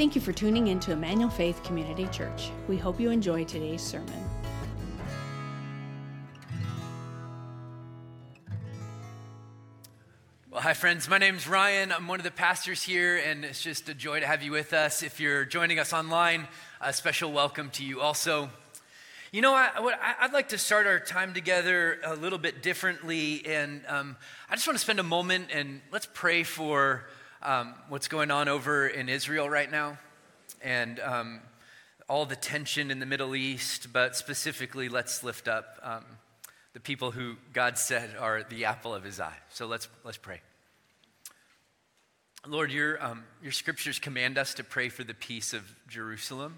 Thank you for tuning in to Emmanuel Faith Community Church. We hope you enjoy today's sermon. Well, hi, friends. My name's Ryan. I'm one of the pastors here, and it's just a joy to have you with us. If you're joining us online, a special welcome to you also. You know, I, would like to start our time together a little bit differently, and um, I just want to spend a moment and let's pray for um, what's going on over in Israel right now and um, all the tension in the Middle East, but specifically, let's lift up um, the people who God said are the apple of his eye. So let's, let's pray. Lord, your, um, your scriptures command us to pray for the peace of Jerusalem,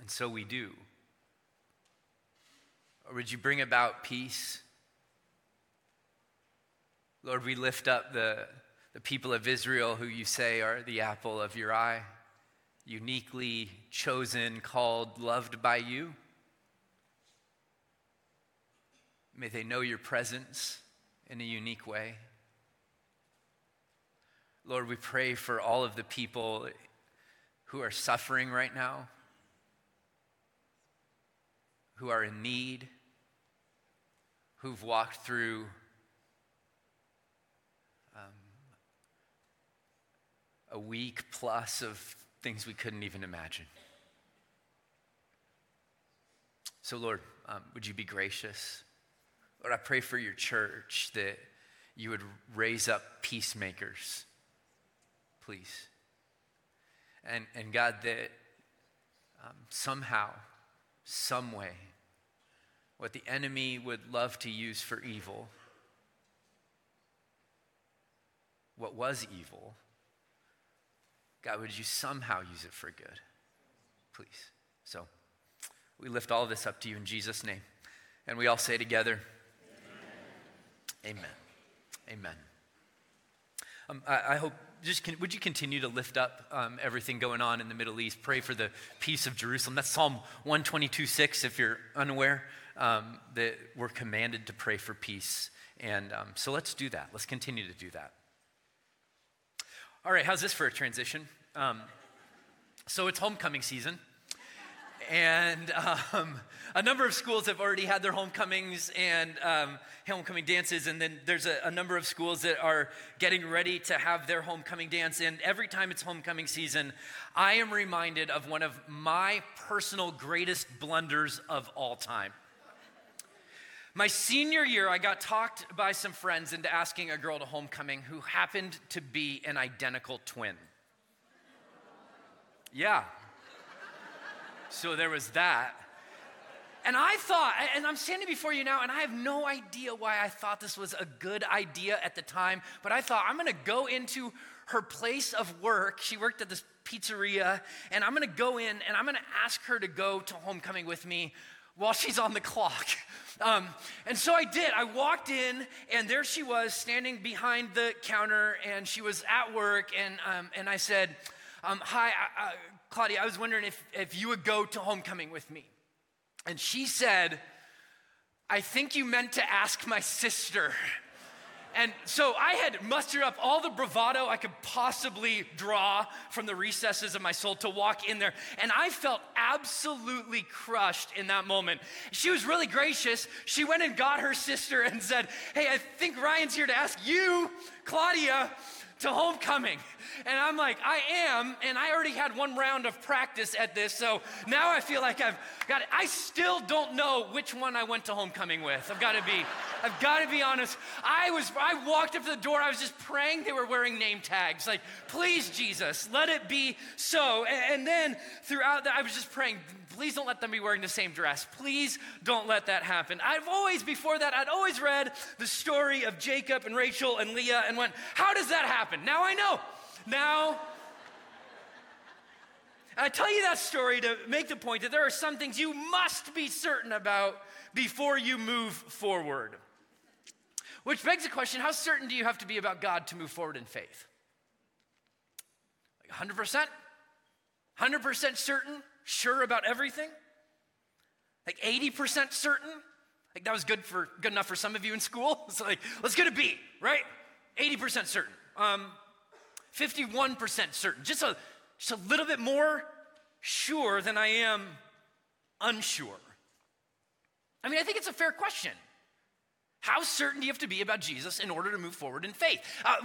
and so we do. Or would you bring about peace? Lord, we lift up the, the people of Israel who you say are the apple of your eye, uniquely chosen, called, loved by you. May they know your presence in a unique way. Lord, we pray for all of the people who are suffering right now, who are in need, who've walked through a week plus of things we couldn't even imagine. So, Lord, um, would you be gracious? Lord, I pray for your church that you would raise up peacemakers, please. And, and God, that um, somehow, some way, what the enemy would love to use for evil, what was evil, God, would you somehow use it for good? Please. So we lift all this up to you in Jesus' name. And we all say together, Amen. Amen. Amen. Um, I, I, hope, just can, would you continue to lift up um, everything going on in the Middle East? Pray for the peace of Jerusalem. That's Psalm 122 6, if you're unaware, um, that we're commanded to pray for peace. And um, so let's do that. Let's continue to do that. All right, how's this for a transition? Um, so it's homecoming season. And um, a number of schools have already had their homecomings and um, homecoming dances. And then there's a, a, number of schools that are getting ready to have their homecoming dance. And every time it's homecoming season, I am reminded of one of my personal greatest blunders of all time. My senior year, I got talked by some friends into asking a girl to homecoming who happened to be an identical twin. Yeah. So there was that. And I thought, and I'm standing before you now, and I have no idea why I thought this was a good idea at the time, but I thought I'm gonna go into her place of work. She worked at this pizzeria, and I'm gonna go in and I'm gonna ask her to go to homecoming with me while she's on the clock. Um, and so I did. I walked in, and there she was standing behind the counter, and she was at work. And, um, and I said, um, Hi, uh, Claudia, I was wondering if, if you would go to homecoming with me. And she said, I think you meant to ask my sister. And so I had mustered up all the bravado I could possibly draw from the recesses of my soul to walk in there. And I felt absolutely crushed in that moment. She was really gracious. She went and got her sister and said, Hey, I think Ryan's here to ask you, Claudia, to homecoming. And I'm like, I am. And I already had one round of practice at this. So now I feel like I've got it. I still don't know which one I went to homecoming with. I've got to be, I've got to be honest. I was, I walked up to the door. I was just praying they were wearing name tags. Like, please, Jesus, let it be so. And, and then throughout that, I was just praying, please don't let them be wearing the same dress. Please don't let that happen. I've always, before that, I'd always read the story of Jacob and Rachel and Leah and went, how does that happen? Now I know. Now, I tell you that story to make the point that there are some things you must be certain about before you move forward. Which begs the question how certain do you have to be about God to move forward in faith? Like 100%? 100% certain? Sure about everything? Like 80% certain? Like that was good for good enough for some of you in school. It's like, let's get a B, right? 80% certain. Um, 51% certain. Just a just a little bit more sure than I am unsure? I mean, I think it's a fair question. How certain do you have to be about Jesus in order to move forward in faith? Uh,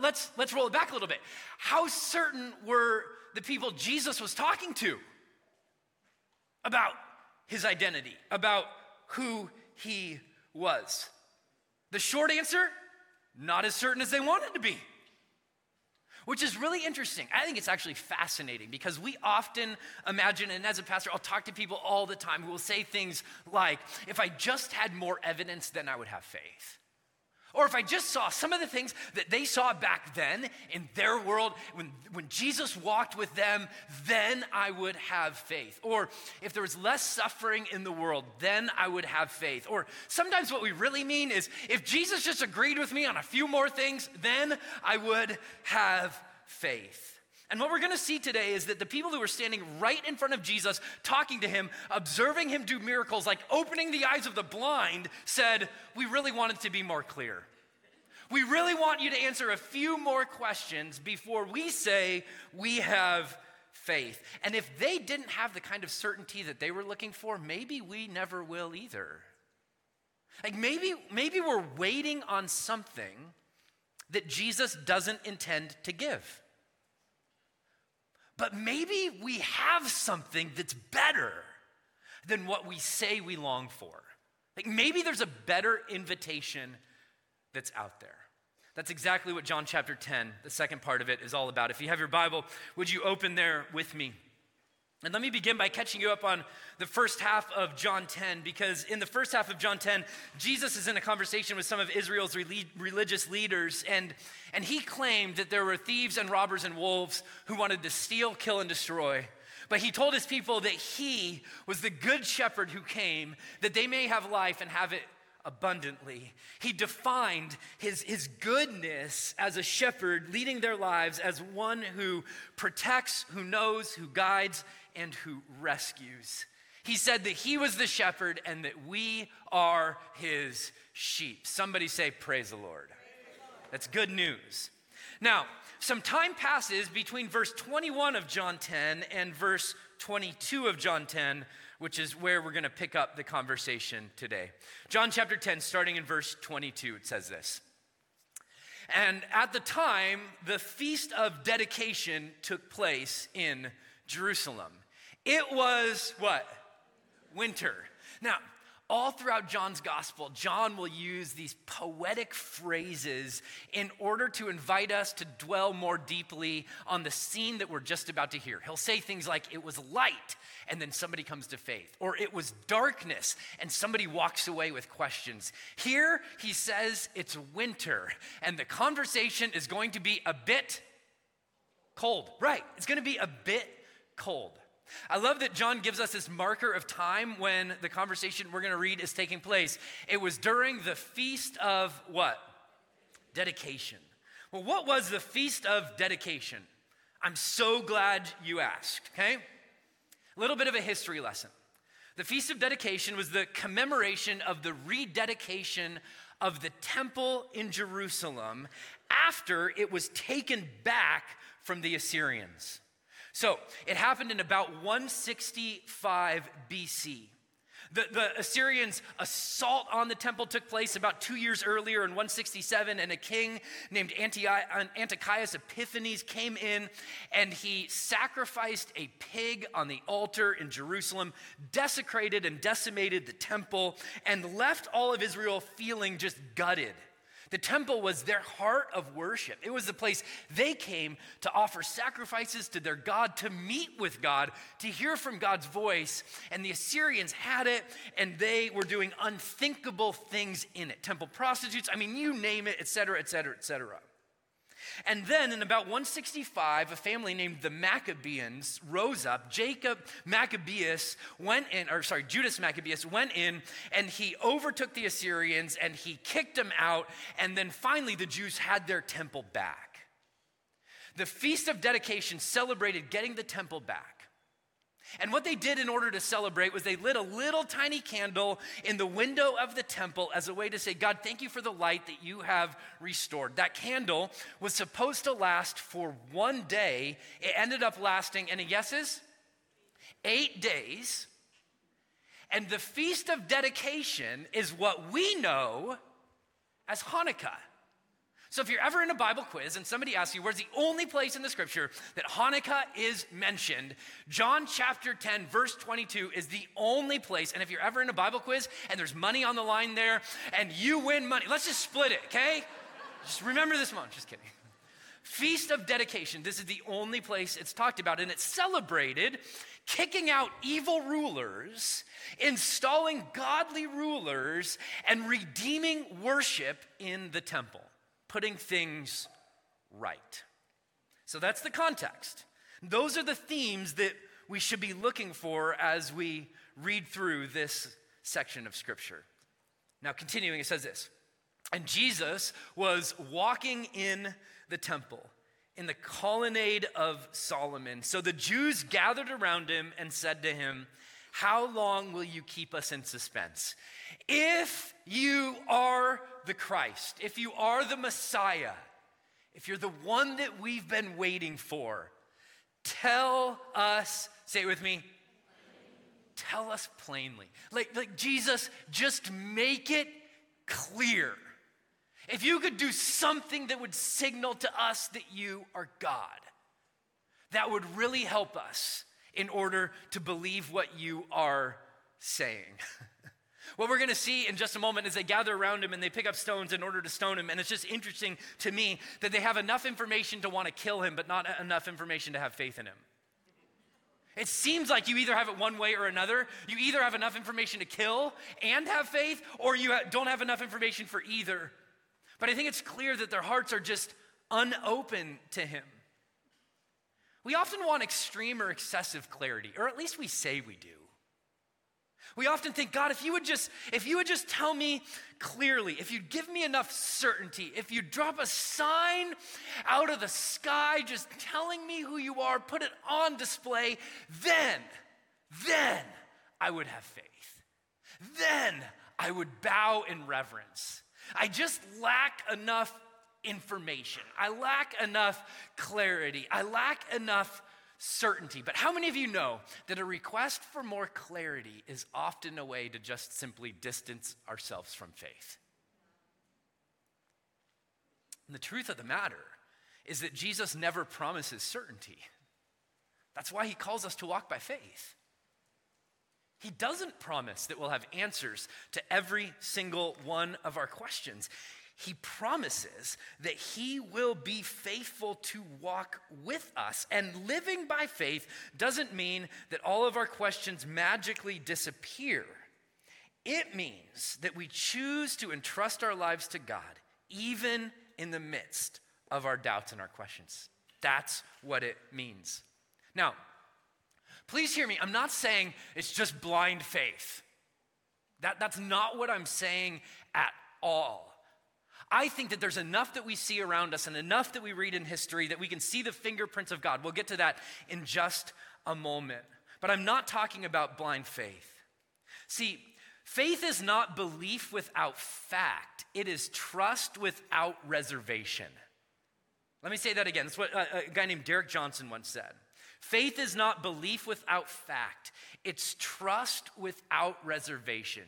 let's, let's roll it back a little bit. How certain were the people Jesus was talking to about his identity, about who he was? The short answer not as certain as they wanted to be which is really interesting. I think it's actually fascinating because we often imagine, and as a pastor, I'll talk to people all the time who will say things like, if I just had more evidence, then I would have faith. Or if I just saw some of the things that they saw back then in their world, when, when Jesus walked with them, then I would have faith. Or if there was less suffering in the world, then I would have faith. Or sometimes what we really mean is if Jesus just agreed with me on a few more things, then I would have faith. And what we're gonna see today is that the people who were standing right in front of Jesus, talking to him, observing him do miracles, like opening the eyes of the blind, said, We really want it to be more clear. We really want you to answer a few more questions before we say we have faith. And if they didn't have the kind of certainty that they were looking for, maybe we never will either. Like maybe, maybe we're waiting on something that Jesus doesn't intend to give. But maybe we have something that's better than what we say we long for. Like maybe there's a better invitation that's out there. That's exactly what John chapter 10, the second part of it, is all about. If you have your Bible, would you open there with me? And let me begin by catching you up on the first half of John 10, because in the first half of John 10, Jesus is in a conversation with some of Israel's religious leaders, and, and he claimed that there were thieves and robbers and wolves who wanted to steal, kill, and destroy. But he told his people that he was the good shepherd who came, that they may have life and have it abundantly. He defined his, his goodness as a shepherd, leading their lives as one who protects, who knows, who guides, and who rescues. He said that he was the shepherd and that we are his sheep. Somebody say, Praise the Lord. That's good news. Now, some time passes between verse 21 of John 10 and verse 22 of John 10, which is where we're going to pick up the conversation today. John chapter 10, starting in verse 22, it says this. And at the time, the feast of dedication took place in Jerusalem. It was what? Winter. Now, all throughout John's gospel, John will use these poetic phrases in order to invite us to dwell more deeply on the scene that we're just about to hear. He'll say things like, It was light, and then somebody comes to faith, or It was darkness, and somebody walks away with questions. Here, he says it's winter, and the conversation is going to be a bit cold. Right, it's going to be a bit cold. I love that John gives us this marker of time when the conversation we're going to read is taking place. It was during the feast of what? Dedication. Well, what was the feast of dedication? I'm so glad you asked, okay? A little bit of a history lesson. The Feast of Dedication was the commemoration of the rededication of the temple in Jerusalem after it was taken back from the Assyrians. So it happened in about 165 BC. The, the, Assyrians' assault on the temple took place about two years earlier in 167, and a king named uh, Antiochus Epiphanes came in and he sacrificed a pig on the altar in Jerusalem, desecrated and decimated the temple, and left all of Israel feeling just gutted. The temple was their heart of worship. It was the place they came to offer sacrifices to their God, to meet with God, to hear from God's voice. And the Assyrians had it, and they were doing unthinkable things in it temple prostitutes, I mean, you name it, et cetera, et cetera, et cetera. And then in about 165, a family named the Maccabeans rose up. Jacob Maccabeus went in, or sorry, Judas Maccabeus went in and he overtook the Assyrians and he kicked them out. And then finally, the Jews had their temple back. The Feast of Dedication celebrated getting the temple back. And what they did in order to celebrate was they lit a little tiny candle in the window of the temple as a way to say, God, thank you for the light that you have restored. That candle was supposed to last for one day. It ended up lasting, any guesses? Eight days. And the Feast of Dedication is what we know as Hanukkah. So if you're ever in a Bible quiz and somebody asks you where's the only place in the scripture that Hanukkah is mentioned, John chapter 10, verse 22 is the only place. And if you're ever in a Bible quiz and there's money on the line there and you win money, let's just split it, okay? Just remember this month. Just kidding. Feast of Dedication. This is the only place it's talked about, and it's celebrated kicking out evil rulers, installing godly rulers, and redeeming worship in the temple putting things right. So that's the context. Those are the themes that we should be looking for as we read through this section of Scripture. Now, continuing, it says this And Jesus was walking in the temple in the colonnade of Solomon. So the Jews gathered around him and said to him, How long will you keep us in suspense? If you are the Christ, if you are the Messiah, if you're the one that we've been waiting for, tell us, say it with me, tell us plainly. Like, like Jesus, just make it clear. If you could do something that would signal to us that you are God, that would really help us in order to believe what you are saying. What we're going to see in just a moment is they gather around him and they pick up stones in order to stone him. And it's just interesting to me that they have enough information to want to kill him, but not enough information to have faith in him. It seems like you either have it one way or another. You either have enough information to kill and have faith, or you don't have enough information for either. But I think it's clear that their hearts are just unopen to him. We often want extreme or excessive clarity, or at least we say we do. We often think, God, if you would just, if you would just tell me clearly, if you'd give me enough certainty, if you drop a sign out of the sky just telling me who you are, put it on display, then, then I would have faith. Then I would bow in reverence. I just lack enough information. I lack enough clarity. I lack enough certainty. But how many of you know that a request for more clarity is often a way to just simply distance ourselves from faith? And the truth of the matter is that Jesus never promises certainty. That's why he calls us to walk by faith. He doesn't promise that we'll have answers to every single one of our questions he promises that he will be faithful to walk with us. And living by faith doesn't mean that all of our questions magically disappear. It means that we choose to entrust our lives to God, even in the midst of our doubts and our questions. That's what it means. Now, please hear me. I'm not saying it's just blind faith. That, that's not what I'm saying at all. I think that there's enough that we see around us and enough that we read in history that we can see the fingerprints of God. We'll get to that in just a moment. But I'm not talking about blind faith. See, faith is not belief without fact, it is trust without reservation. Let me say that again. That's what uh, a, guy named Derek Johnson once said. Faith is not belief without fact, it's trust without reservation.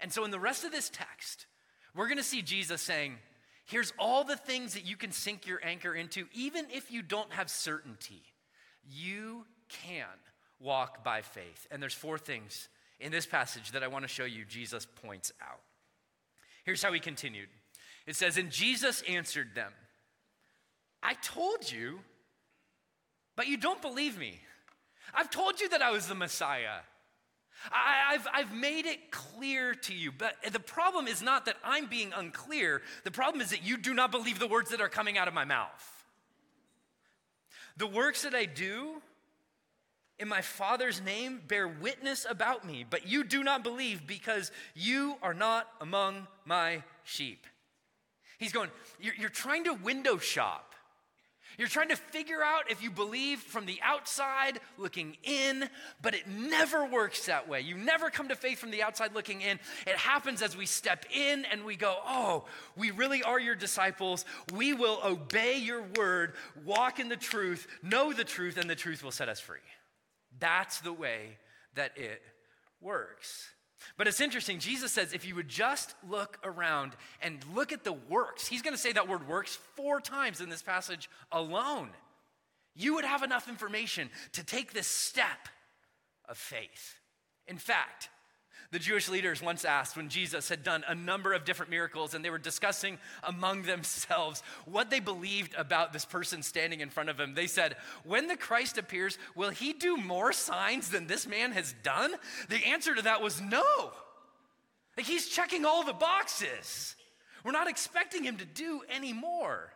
And so, in the rest of this text, we're going to see Jesus saying, Here's all the things that you can sink your anchor into, even if you don't have certainty. You can walk by faith. And there's four things in this passage that I want to show you Jesus points out. Here's how he continued it says, And Jesus answered them, I told you, but you don't believe me. I've told you that I was the Messiah. I, have I've made it clear to you, but the problem is not that I'm being unclear. The problem is that you do not believe the words that are coming out of my mouth. The works that I do in my Father's name bear witness about me, but you do not believe because you are not among my sheep. He's going, You're, you're trying to window shop. You're trying to figure out if you believe from the outside looking in, but it never works that way. You never come to faith from the outside looking in. It happens as we step in and we go, Oh, we really are your disciples. We will obey your word, walk in the truth, know the truth, and the truth will set us free. That's the way that it works. But it's interesting. Jesus says if you would just look around and look at the works, he's going to say that word works four times in this passage alone. You would have enough information to take this step of faith. In fact, the Jewish leaders once asked when Jesus had done a number of different miracles and they were discussing among themselves what they believed about this person standing in front of them. They said, When the Christ appears, will he do more signs than this man has done? The answer to that was no. Like he's checking all the boxes. We're not expecting him to do any more.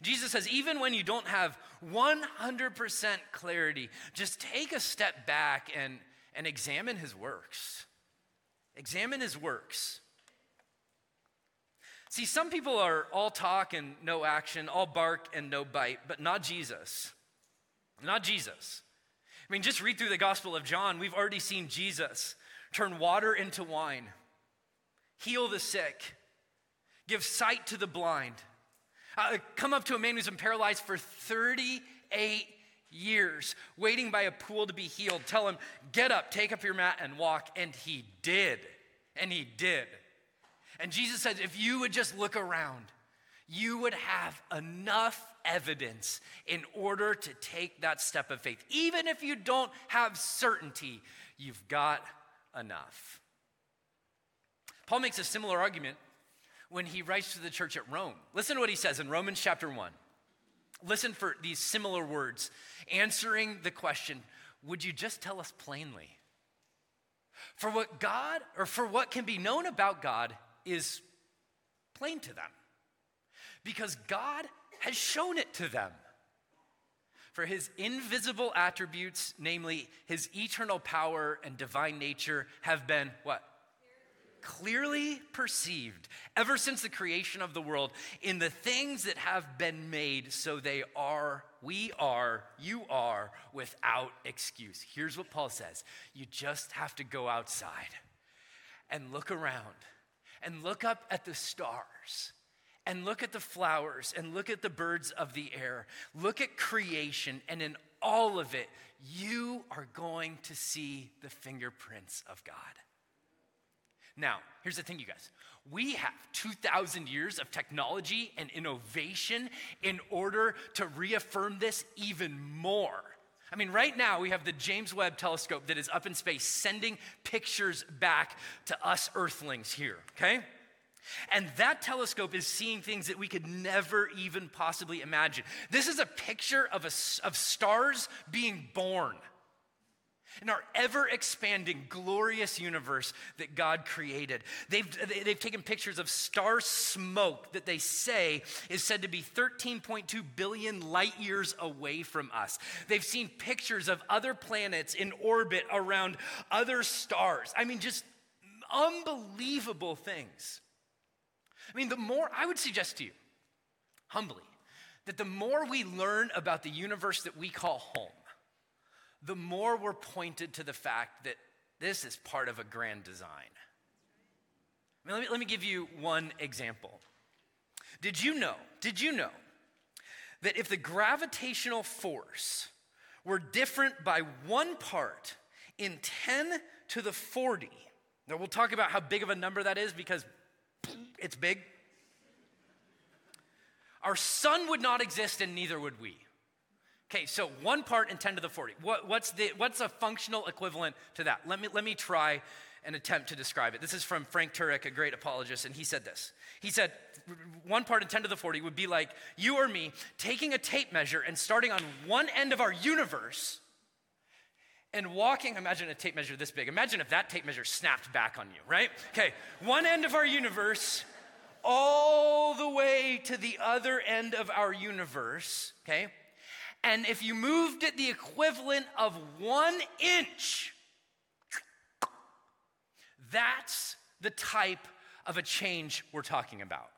Jesus says, even when you don't have 100% clarity, just take a step back and and examine his works. Examine his works. See, some people are all talk and no action, all bark and no bite, but not Jesus. Not Jesus. I mean, just read through the Gospel of John. We've already seen Jesus turn water into wine, heal the sick, give sight to the blind, uh, come up to a man who's been paralyzed for 38 years waiting by a pool to be healed. Tell him, get up, take up your mat, and walk. And he did. And he did. And Jesus said, if you would just look around, you would have enough evidence in order to take that step of faith. Even if you don't have certainty, you've got enough. Paul makes a similar argument when he writes to the church at Rome. Listen to what he says in Romans chapter 1. Listen for these similar words, answering the question Would you just tell us plainly? For what God, or for what can be known about God, is plain to them. Because God has shown it to them. For his invisible attributes, namely his eternal power and divine nature, have been what? Clearly perceived ever since the creation of the world in the things that have been made so they are, we are, you are without excuse. Here's what Paul says you just have to go outside and look around and look up at the stars and look at the flowers and look at the birds of the air. Look at creation, and in all of it, you are going to see the fingerprints of God. Now, here's the thing, you guys. We have 2,000 years of technology and innovation in order to reaffirm this even more. I mean, right now we have the James Webb telescope that is up in space sending pictures back to us earthlings here, okay? And that telescope is seeing things that we could never even possibly imagine. This is a picture of, a, of stars being born in our ever expanding, glorious universe that God created. They've, they've taken pictures of star smoke that they say is said to be 13.2 billion light years away from us. They've seen pictures of other planets in orbit around other stars. I mean, just unbelievable things. I mean, the more, I would suggest to you, humbly, that the more we learn about the universe that we call home, the more we're pointed to the fact that this is part of a grand design. I mean, let, me, let me give you one example. Did you know, did you know that if the gravitational force were different by one part in 10 to the 40, now we'll talk about how big of a number that is because it's big. Our sun would not exist and neither would we. Okay, so one part in 10 to the 40. What, what's, the, what's a functional equivalent to that? Let me, let me try an attempt to describe it. This is from Frank Turek, a great apologist, and he said this. He said, one part in 10 to the 40 would be like you or me taking a tape measure and starting on one end of our universe and walking. Imagine a tape measure this big. Imagine if that tape measure snapped back on you, right? Okay, one end of our universe all the way to the other end of our universe, okay? And if you moved it the equivalent of one inch, that's the type of a change we're talking about.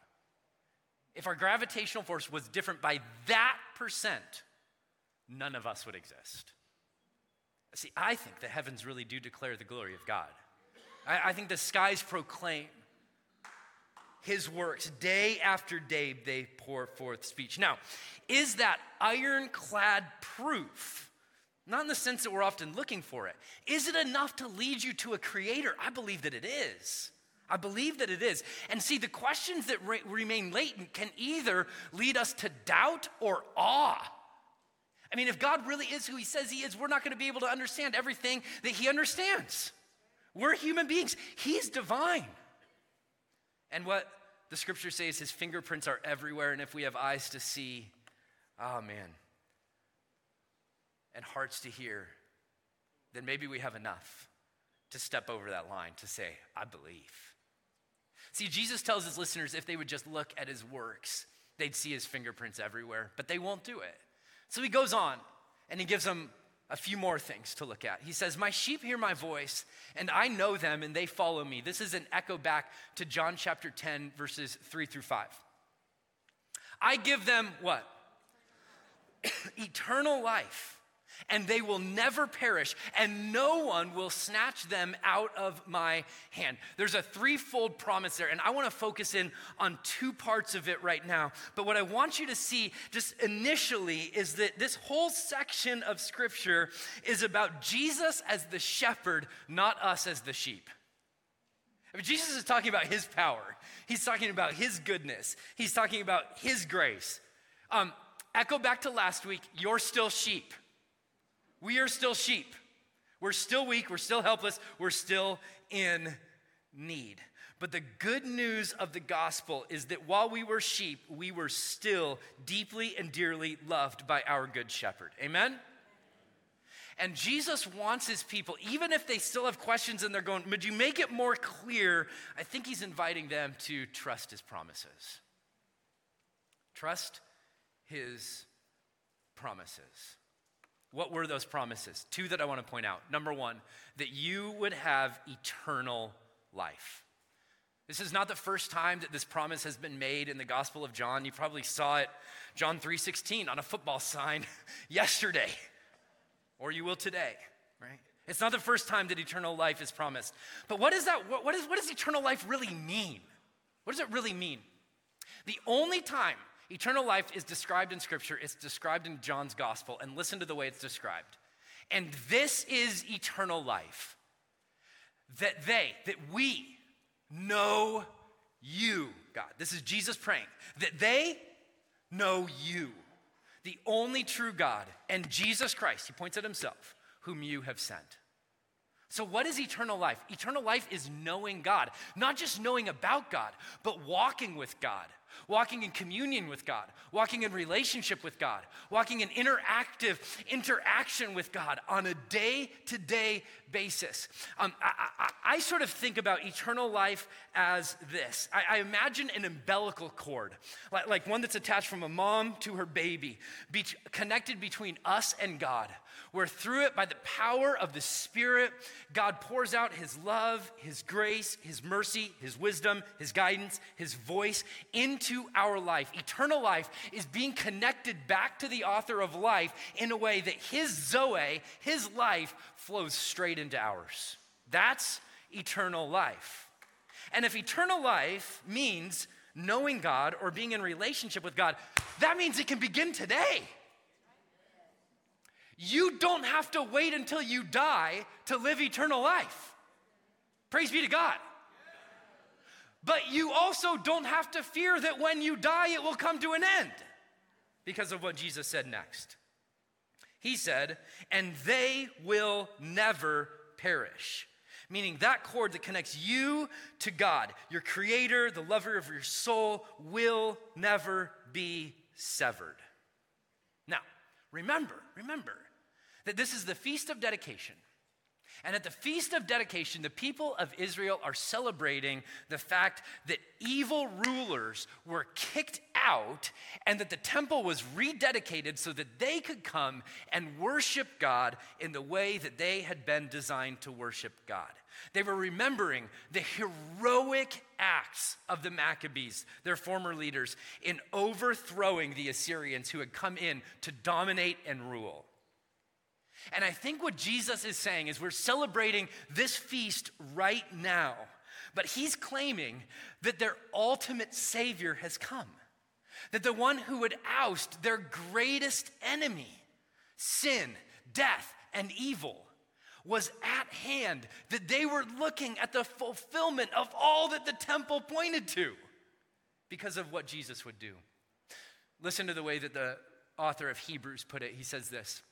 if our gravitational force was different by that percent, none of us would exist. See, I think the heavens really do declare the glory of God. I, I think the skies proclaim his works. Day after day, they pour forth speech. Now, is that ironclad proof? Not in the sense that we're often looking for it. Is it enough to lead you to a creator? I believe that it is. I believe that it is. And see, the questions that re- remain latent can either lead us to doubt or awe. I mean, if God really is who he says he is, we're not going to be able to understand everything that he understands. We're human beings, he's divine. And what the scripture says, his fingerprints are everywhere, and if we have eyes to see, oh man, and hearts to hear, then maybe we have enough to step over that line to say, I believe. See, Jesus tells his listeners if they would just look at his works, they'd see his fingerprints everywhere, but they won't do it. So he goes on and he gives them a few more things to look at. He says, My sheep hear my voice, and I know them, and they follow me. This is an echo back to John chapter 10, verses 3 through 5. I give them what? Eternal life and they will never perish, and no one will snatch them out of my hand. There's a threefold promise there, and I want to focus in on two parts of it right now. But what I want you to see just initially is that this whole section of scripture is about Jesus as the shepherd, not us as the sheep. I mean, Jesus is talking about his power, he's talking about his goodness, he's talking about his grace. Um, echo back to last week, you're still sheep. We are still sheep. We're still weak. We're still helpless. We're still in need. But the good news of the gospel is that while we were sheep, we were still deeply and dearly loved by our good shepherd. Amen? And Jesus wants his people, even if they still have questions and they're going, would you make it more clear? I think he's inviting them to trust his promises. Trust his promises. What were those promises? Two that I want to point out. Number one, that you would have eternal life. This is not the first time that this promise has been made in the Gospel of John. You probably saw it, John 3:16, on a football sign yesterday, or you will today, right? It's not the first time that eternal life is promised. But what is that? What, what, is, what does eternal life really mean? What does it really mean? The only time Eternal life is described in Scripture, it's described in John's Gospel, and listen to the way it's described. And this is eternal life that they, that we know you, God. This is Jesus praying, that they know you, the only true God, and Jesus Christ, he points at himself, whom you have sent. So, what is eternal life? Eternal life is knowing God, not just knowing about God, but walking with God walking in communion with God, walking in relationship with God, walking in interactive interaction with God on a day to day basis. Um, I, I, I, sort of think about eternal life as this I, I imagine an umbilical cord, like, like, one that's attached from a mom to her baby, be- connected between us and God where through it, by the power of the Spirit, God pours out His love, His grace, His mercy, His wisdom, His guidance, His voice into our life. Eternal life is being connected back to the author of life in a way that His Zoe, His life, flows straight into ours. That's eternal life. And if eternal life means knowing God or being in relationship with God, that means it can begin today. You don't have to wait until you die to live eternal life. Praise be to God. But you also don't have to fear that when you die, it will come to an end because of what Jesus said next. He said, and they will never perish. Meaning that cord that connects you to God, your creator, the lover of your soul, will never be severed. Now, remember, remember, that this is the feast of dedication. And at the Feast of Dedication, the people of Israel are celebrating the fact that evil rulers were kicked out and that the temple was rededicated so that they could come and worship God in the way that they had been designed to worship God. They were remembering the heroic acts of the Maccabees, their former leaders, in overthrowing the Assyrians who had come in to dominate and rule. And I think what Jesus is saying is we're celebrating this feast right now, but he's claiming that their ultimate Savior has come, that the one who would oust their greatest enemy, sin, death, and evil, was at hand, that they were looking at the fulfillment of all that the temple pointed to because of what Jesus would do. Listen to the way that the author of Hebrews put it. He says this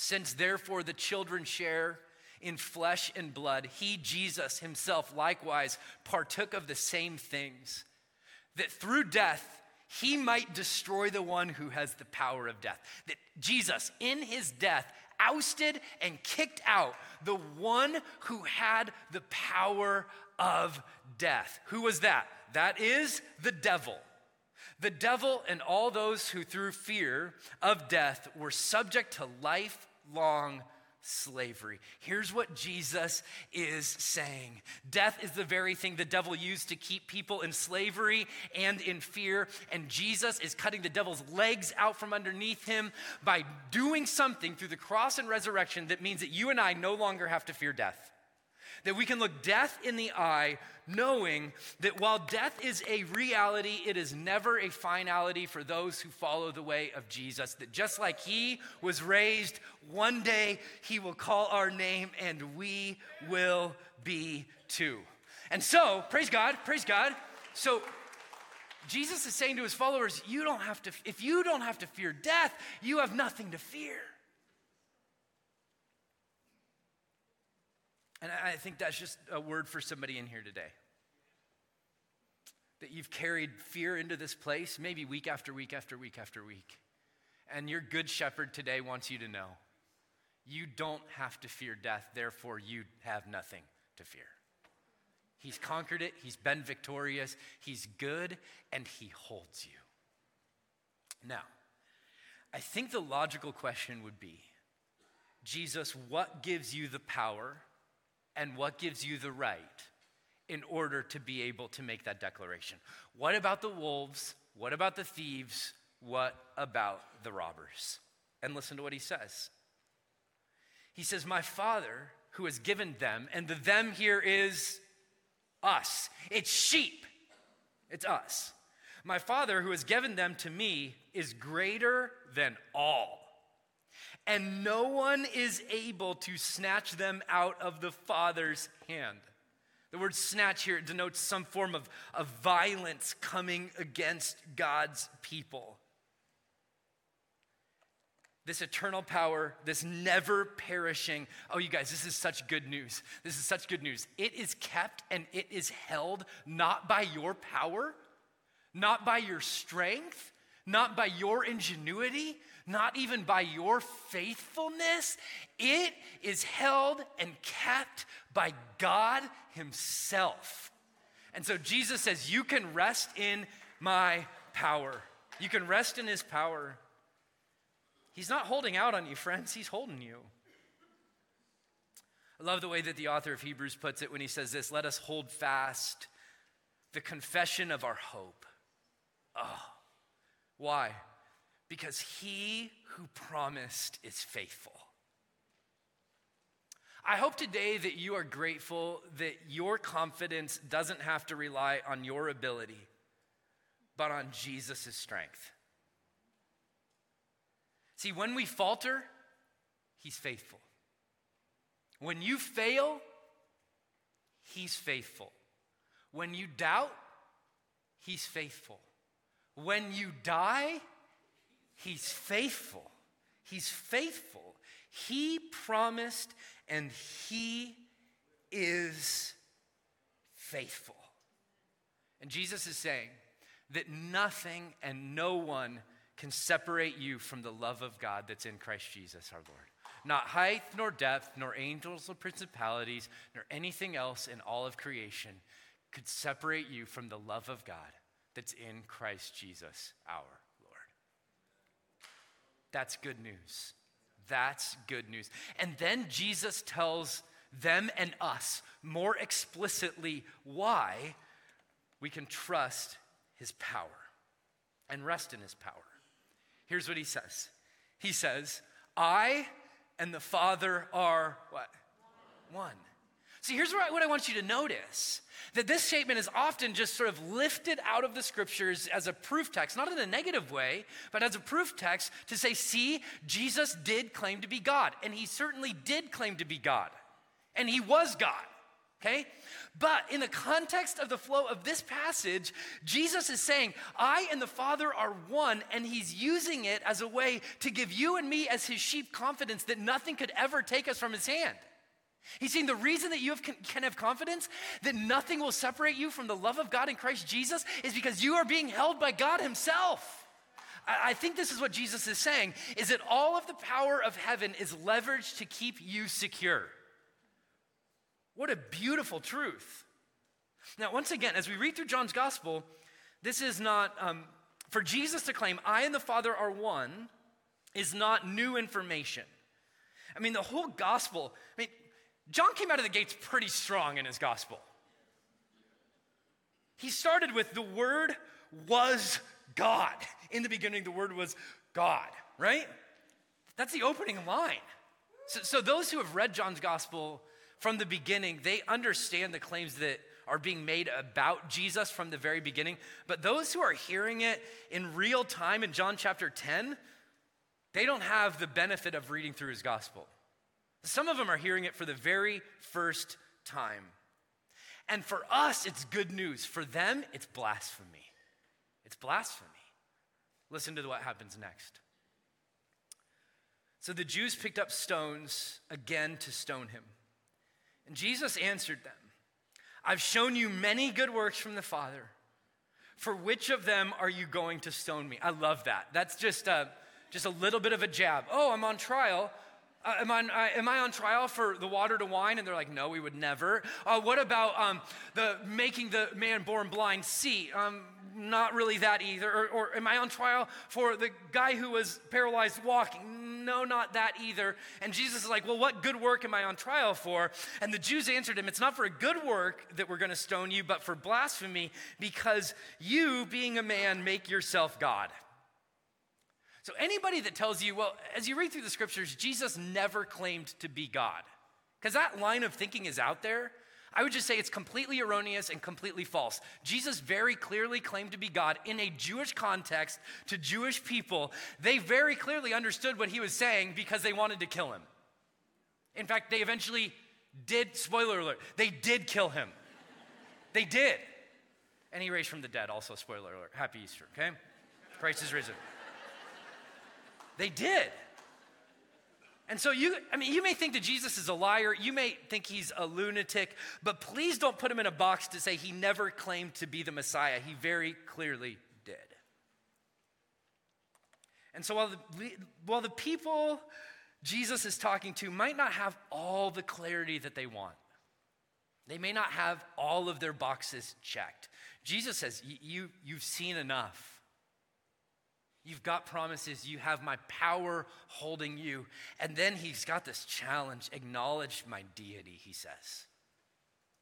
Since therefore the children share in flesh and blood, he, Jesus himself, likewise partook of the same things, that through death, he might destroy the one who has the power of death. That Jesus, in his death, ousted and kicked out the one who had the power of death. Who was that? That is the devil. The devil and all those who, through fear of death, were subject to lifelong slavery. Here's what Jesus is saying Death is the very thing the devil used to keep people in slavery and in fear. And Jesus is cutting the devil's legs out from underneath him by doing something through the cross and resurrection that means that you and I no longer have to fear death. That we can look death in the eye, knowing that while death is a reality, it is never a finality for those who follow the way of Jesus. That just like he was raised, one day he will call our name and we will be too. And so, praise God, praise God. So, Jesus is saying to his followers, you don't have to, if you don't have to fear death, you have nothing to fear. And I think that's just a word for somebody in here today. That you've carried fear into this place, maybe week after week after week after week. And your good shepherd today wants you to know you don't have to fear death, therefore, you have nothing to fear. He's conquered it, he's been victorious, he's good, and he holds you. Now, I think the logical question would be Jesus, what gives you the power and what gives you the right in order to be able to make that declaration? What about the wolves? What about the thieves? What about the robbers? And listen to what he says. He says, My Father who has given them, and the them here is us. It's sheep. It's us. My Father who has given them to me is greater than all and no one is able to snatch them out of the Father's hand. The word snatch here denotes some form of, of violence coming against God's people. This eternal power, this never perishing. Oh, you guys, this is such good news. This is such good news. It is kept and it is held not by your power, not by your strength, not by your ingenuity, not even by your faithfulness. It is held and kept by God Himself. And so Jesus says, You can rest in my power. You can rest in His power. He's not holding out on you, friends, He's holding you. I love the way that the author of Hebrews puts it when he says this let us hold fast the confession of our hope. Oh, why? because he who promised is faithful. I hope today that you are grateful that your confidence doesn't have to rely on your ability, but on Jesus' strength. See, when we falter, he's faithful. When you fail, he's faithful. When you doubt, he's faithful. When you die, He's faithful. He's faithful. He promised and He is faithful. And Jesus is saying that nothing and no one can separate you from the love of God that's in Christ Jesus our Lord. not height, nor depth, nor angels or principalities, nor anything else in all of creation could separate you from the love of God that's in Christ Jesus our Lord. That's good news. That's good news. And then Jesus tells them and us more explicitly why we can trust his power and rest in his power. Here's what he says He says, I and the Father are what? One. See, here's what I want you to notice that this statement is often just sort of lifted out of the scriptures as a proof text, not in a negative way, but as a proof text to say, see, Jesus did claim to be God, and he certainly did claim to be God, and he was God. Okay? But in the context of the flow of this passage, Jesus is saying, I and the Father are one, and he's using it as a way to give you and me, as his sheep, confidence that nothing could ever take us from his hand. He's saying the reason that you have, can have confidence that nothing will separate you from the love of God in Christ Jesus is because you are being held by God himself. I, I think this is what Jesus is saying is that all of the power of heaven is leveraged to keep you secure. What a beautiful truth. Now, once again, as we read through John's gospel, this is not, um, for Jesus to claim, I and the Father are one, is not new information. I mean, the whole gospel, I mean, John came out of the gates pretty strong in his gospel. He started with the Word was God. In the beginning, the Word was God, right? That's the opening line. So, so, those who have read John's gospel from the beginning, they understand the claims that are being made about Jesus from the very beginning. But those who are hearing it in real time in John chapter 10, they don't have the benefit of reading through his gospel. Some of them are hearing it for the very first time. And for us, it's good news. For them, it's blasphemy. It's blasphemy. Listen to what happens next. So the Jews picked up stones again to stone him. And Jesus answered them I've shown you many good works from the Father. For which of them are you going to stone me? I love that. That's just a, just a little bit of a jab. Oh, I'm on trial. Uh, am, I, uh, am I on trial for the water to wine? And they're like, no, we would never. Uh, what about um, the making the man born blind see? Um, not really that either. Or, or am I on trial for the guy who was paralyzed walking? No, not that either. And Jesus is like, well, what good work am I on trial for? And the Jews answered him, it's not for a good work that we're going to stone you, but for blasphemy, because you, being a man, make yourself God. So, anybody that tells you, well, as you read through the scriptures, Jesus never claimed to be God, because that line of thinking is out there, I would just say it's completely erroneous and completely false. Jesus very clearly claimed to be God in a Jewish context to Jewish people. They very clearly understood what he was saying because they wanted to kill him. In fact, they eventually did, spoiler alert, they did kill him. they did. And he raised from the dead, also, spoiler alert. Happy Easter, okay? Christ is risen. They did. And so you, I mean, you may think that Jesus is a liar, you may think he's a lunatic, but please don't put him in a box to say he never claimed to be the Messiah. He very clearly did. And so while the, while the people Jesus is talking to might not have all the clarity that they want, they may not have all of their boxes checked. Jesus says, you, You've seen enough. You've got promises. You have my power holding you. And then he's got this challenge acknowledge my deity, he says.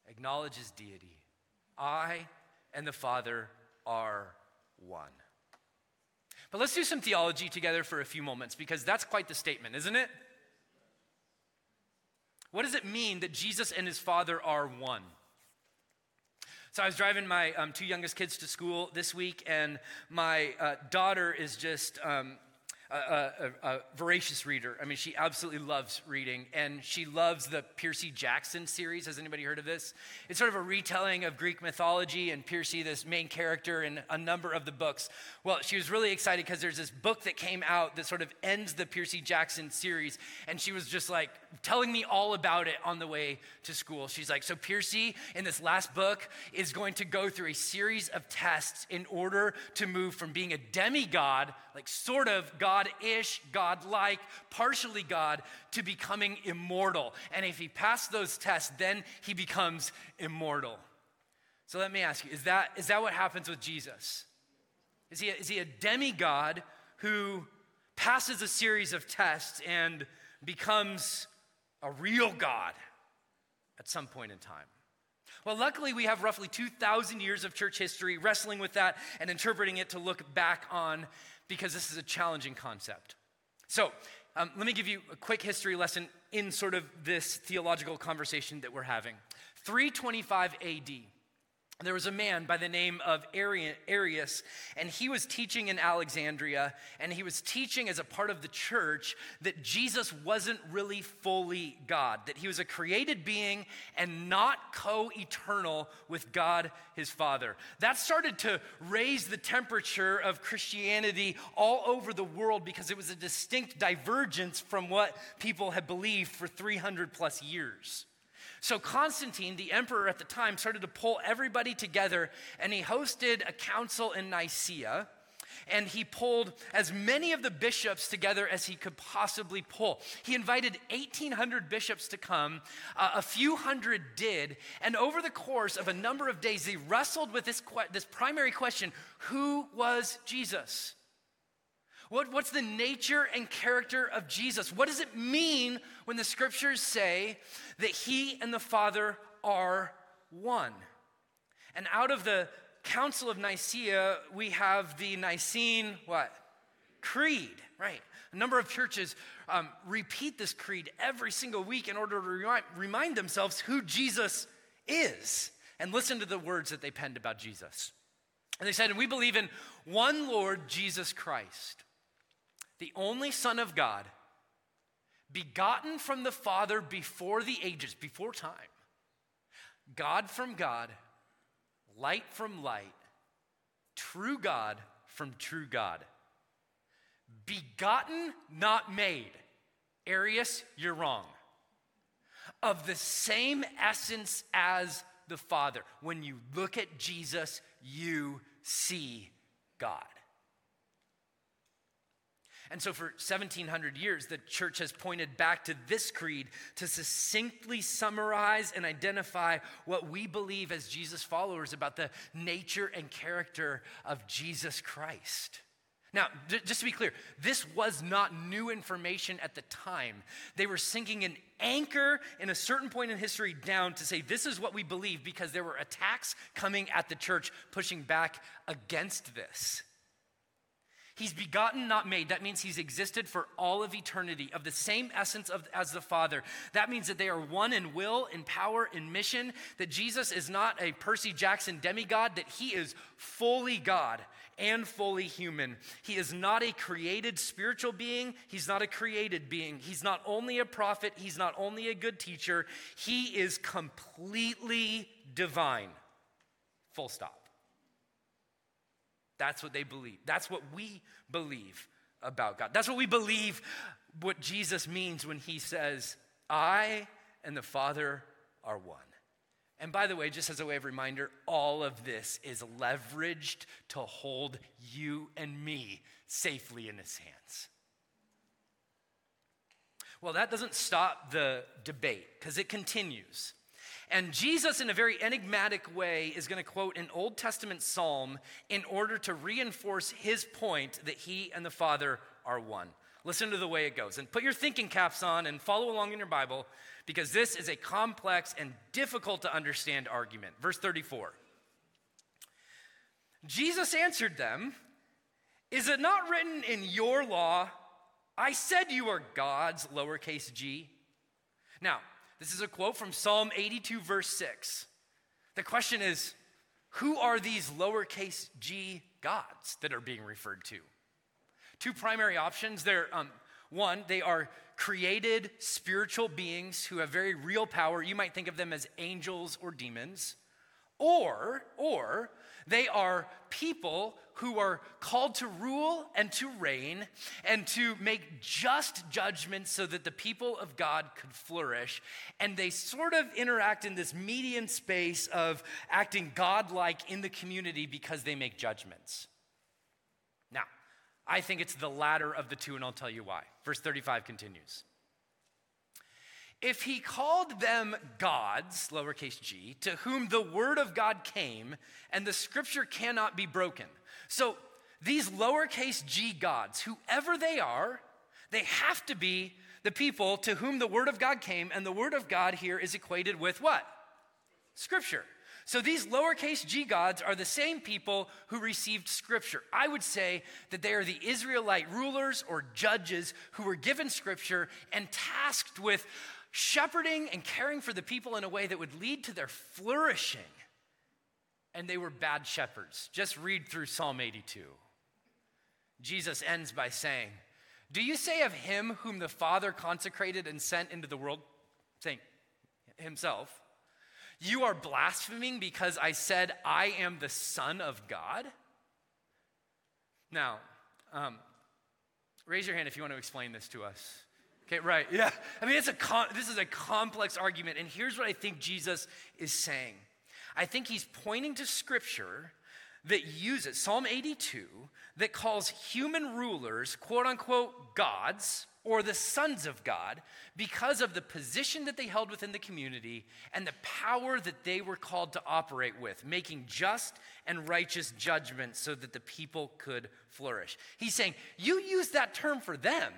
Acknowledge his deity. I and the Father are one. But let's do some theology together for a few moments because that's quite the statement, isn't it? What does it mean that Jesus and his Father are one? So I was driving my um, two youngest kids to school this week, and my uh, daughter is just um, a, a, a, voracious reader. I mean, she absolutely loves reading, and she loves the Percy Jackson series. Has anybody heard of this? It's sort of a retelling of Greek mythology, and Percy, this main character in a number of the books. Well, she was really excited because there's this book that came out that sort of ends the Percy Jackson series, and she was just like telling me all about it on the way to school. She's like, So, Percy, in this last book, is going to go through a series of tests in order to move from being a demigod, like sort of God God ish, God like, partially God, to becoming immortal. And if he passed those tests, then he becomes immortal. So let me ask you is that, is that what happens with Jesus? Is he, a, is he a demigod who passes a series of tests and becomes a real God at some point in time? Well, luckily, we have roughly 2,000 years of church history wrestling with that and interpreting it to look back on because this is a challenging concept. So, um, let me give you a quick history lesson in sort of this theological conversation that we're having. 325 AD there was a man by the name of Arius, and he was teaching in Alexandria, and he was teaching as a part of the church that Jesus wasn't really fully God, that he was a created being and not co eternal with God his Father. That started to raise the temperature of Christianity all over the world because it was a distinct divergence from what people had believed for 300 plus years. So Constantine, the emperor at the time, started to pull everybody together and he hosted a council in Nicaea. And he pulled as many of the bishops together as he could possibly pull. He invited 1,800 bishops to come. Uh, a few hundred did. And over the course of a number of days, they wrestled with this, this primary question who was Jesus? What, what's the nature and character of Jesus? What does it mean when the scriptures say that he and the Father are one? And out of the Council of Nicaea, we have the Nicene what? Creed, right? A number of churches um, repeat this creed every single week in order to remind, themselves who Jesus is. And listen to the words that they penned about Jesus. And they said, and we believe in one Lord Jesus Christ the only Son of God, begotten from the Father before the ages, before time, God from God, light from light, true God from true God. Begotten, not made. Arius, you're wrong. Of the same essence as the Father. When you look at Jesus, you see God. And so, for 1700 years, the church has pointed back to this creed to succinctly summarize and identify what we believe as Jesus followers about the nature and character of Jesus Christ. Now, just to be clear, this was not new information at the time. They were sinking an anchor in a certain point in history down to say, this is what we believe because there were attacks coming at the church pushing back against this. He's begotten, not made. That means he's existed for all of eternity, of the same essence of, as the Father. That means that they are one in will, in power, in mission. That Jesus is not a Percy Jackson demigod, that he is fully God and fully human. He is not a created spiritual being, he's not a created being. He's not only a prophet, he's not only a good teacher, he is completely divine. Full stop. That's what they believe. That's what we believe about God. That's what we believe what Jesus means when he says, I and the Father are one. And by the way, just as a way of reminder, all of this is leveraged to hold you and me safely in his hands. Well, that doesn't stop the debate because it continues. And Jesus, in a very enigmatic way, is going to quote an Old Testament psalm in order to reinforce his point that he and the Father are one. Listen to the way it goes. And put your thinking caps on and follow along in your Bible because this is a complex and difficult to understand argument. Verse 34 Jesus answered them, Is it not written in your law, I said you are gods, lowercase g? Now, this is a quote from Psalm 82, verse 6. The question is who are these lowercase g gods that are being referred to? Two primary options. They're um, one, they are created spiritual beings who have very real power. You might think of them as angels or demons. Or, or they are people who are called to rule and to reign and to make just judgments so that the people of God could flourish. And they sort of interact in this median space of acting godlike in the community because they make judgments. Now, I think it's the latter of the two, and I'll tell you why. Verse 35 continues. If he called them gods, lowercase g, to whom the word of God came, and the scripture cannot be broken. So these lowercase g gods, whoever they are, they have to be the people to whom the word of God came, and the word of God here is equated with what? Scripture. So these lowercase g gods are the same people who received scripture. I would say that they are the Israelite rulers or judges who were given scripture and tasked with shepherding and caring for the people in a way that would lead to their flourishing. And they were bad shepherds. Just read through Psalm 82. Jesus ends by saying, Do you say of him whom the Father consecrated and sent into the world, saying himself, you are blaspheming because I said, I am the Son of God? Now, um, raise your hand if you want to explain this to us. Okay, right. Yeah. I mean, it's a com- this is a complex argument. And here's what I think Jesus is saying I think he's pointing to scripture that uses, Psalm 82, that calls human rulers, quote unquote, gods or the sons of God because of the position that they held within the community and the power that they were called to operate with, making just and righteous judgments so that the people could flourish. He's saying, You use that term for them.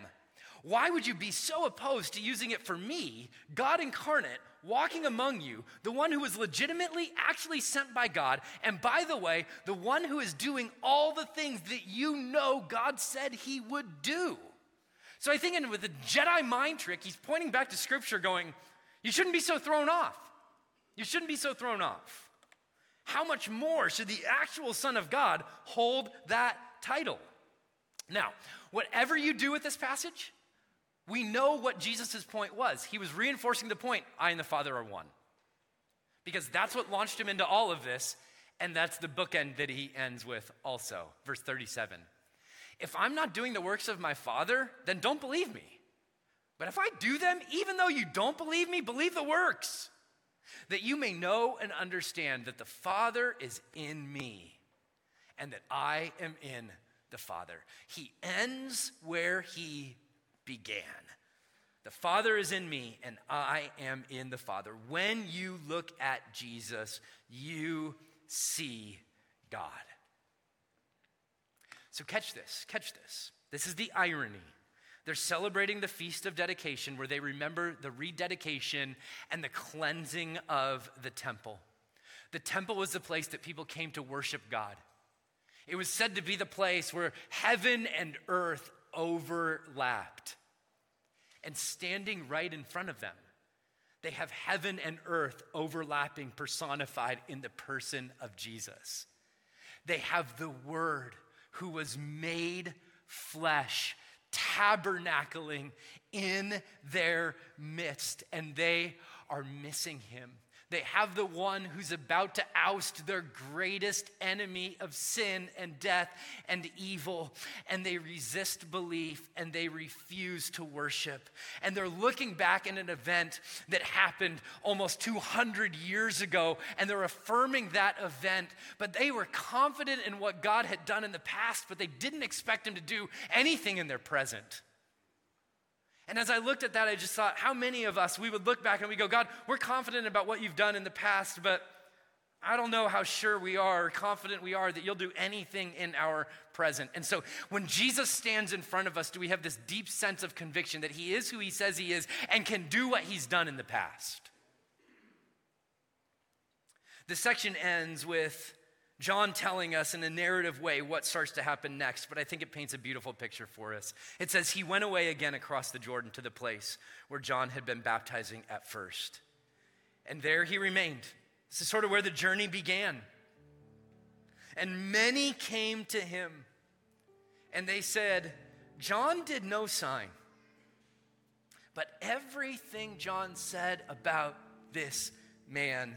Why would you be so opposed to using it for me, God incarnate, walking among you, the one who was legitimately actually sent by God, and by the way, the one who is doing all the things that you know God said he would do? So I think in, with the Jedi mind trick, he's pointing back to scripture, going, You shouldn't be so thrown off. You shouldn't be so thrown off. How much more should the actual Son of God hold that title? Now, whatever you do with this passage, we know what Jesus' point was. He was reinforcing the point I and the Father are one. Because that's what launched him into all of this, and that's the bookend that he ends with also. Verse 37. If I'm not doing the works of my Father, then don't believe me. But if I do them, even though you don't believe me, believe the works, that you may know and understand that the Father is in me and that I am in the Father. He ends where he began. The Father is in me, and I am in the Father. When you look at Jesus, you see God. So, catch this, catch this. This is the irony. They're celebrating the Feast of Dedication where they remember the rededication and the cleansing of the temple. The temple was the place that people came to worship God. It was said to be the place where heaven and earth overlapped. And standing right in front of them, they have heaven and earth overlapping, personified in the person of Jesus. They have the Word who was made flesh, tabernacling in their midst, and they are missing him. They have the one who's about to oust their greatest enemy of sin and death and evil, and they resist belief and they refuse to worship. And they're looking back at an event that happened almost 200 years ago, and they're affirming that event, but they were confident in what God had done in the past, but they didn't expect Him to do anything in their present. And as I looked at that, I just thought, how many of us, we would look back and we go, God, we're confident about what you've done in the past, but I don't know how sure we are, confident we are that you'll do anything in our present. And so when Jesus stands in front of us, do we have this deep sense of conviction that he is who he says he is and can do what he's done in the past? The section ends with John telling us in a narrative way what starts to happen next, but I think it paints a beautiful picture for us. It says, He went away again across the Jordan to the place where John had been baptizing at first. And there he remained. This is sort of where the journey began. And many came to him, and they said, John did no sign, but everything John said about this man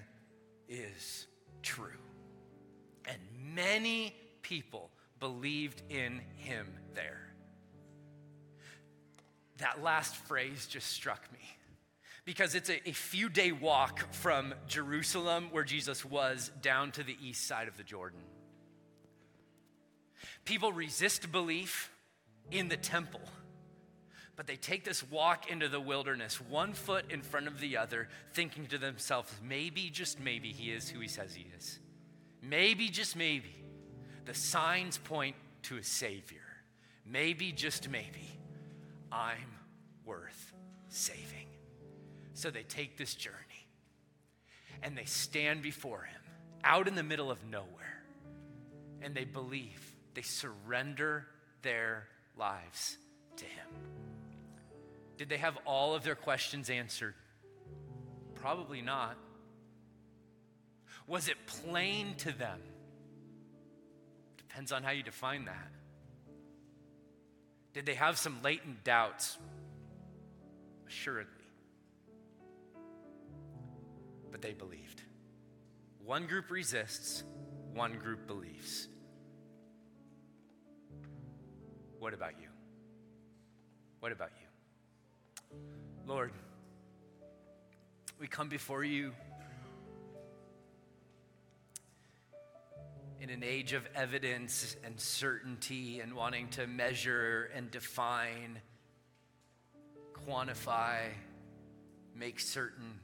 is true. Many people believed in him there. That last phrase just struck me because it's a, a, few day walk from Jerusalem, where Jesus was, down to the east side of the Jordan. People resist belief in the temple. But they take this walk into the wilderness, one foot in front of the other, thinking to themselves, maybe, just maybe, he is who he says he is. Maybe, just maybe, the signs point to a Savior. Maybe, just maybe, I'm worth saving. So they take this journey and they stand before him out in the middle of nowhere and they believe, they surrender their lives to him. Did they have all of their questions answered? Probably not. Was it plain to them? Depends on how you define that. Did they have some latent doubts? Assuredly. But they believed. One group resists, one group believes. What about you? What about you? Lord, we come before you in an age of evidence and certainty and wanting to measure and define, quantify, make certain.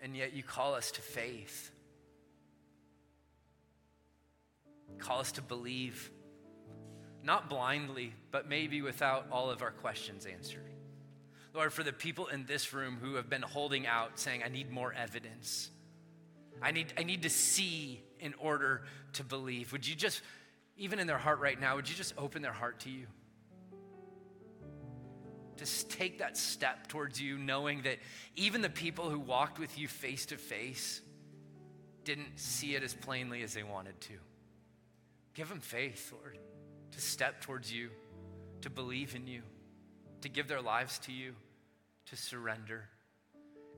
And yet you call us to faith. Call us to believe, not blindly, but maybe without all of our questions answered. Lord, for the people in this room who have been holding out, saying, I need more evidence. I need, I need to see in order to believe. Would you just, even in their heart right now, would you just open their heart to you? Just take that step towards you, knowing that even the people who walked with you face to face didn't see it as plainly as they wanted to. Give them faith, Lord, to step towards you, to believe in you to give their lives to you, to surrender.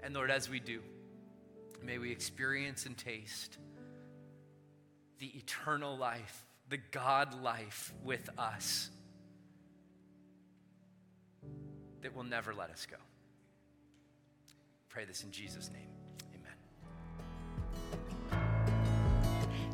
And Lord, as we do, may we experience and taste the eternal life, the God life with us that will never let us go. Pray this in Jesus' name.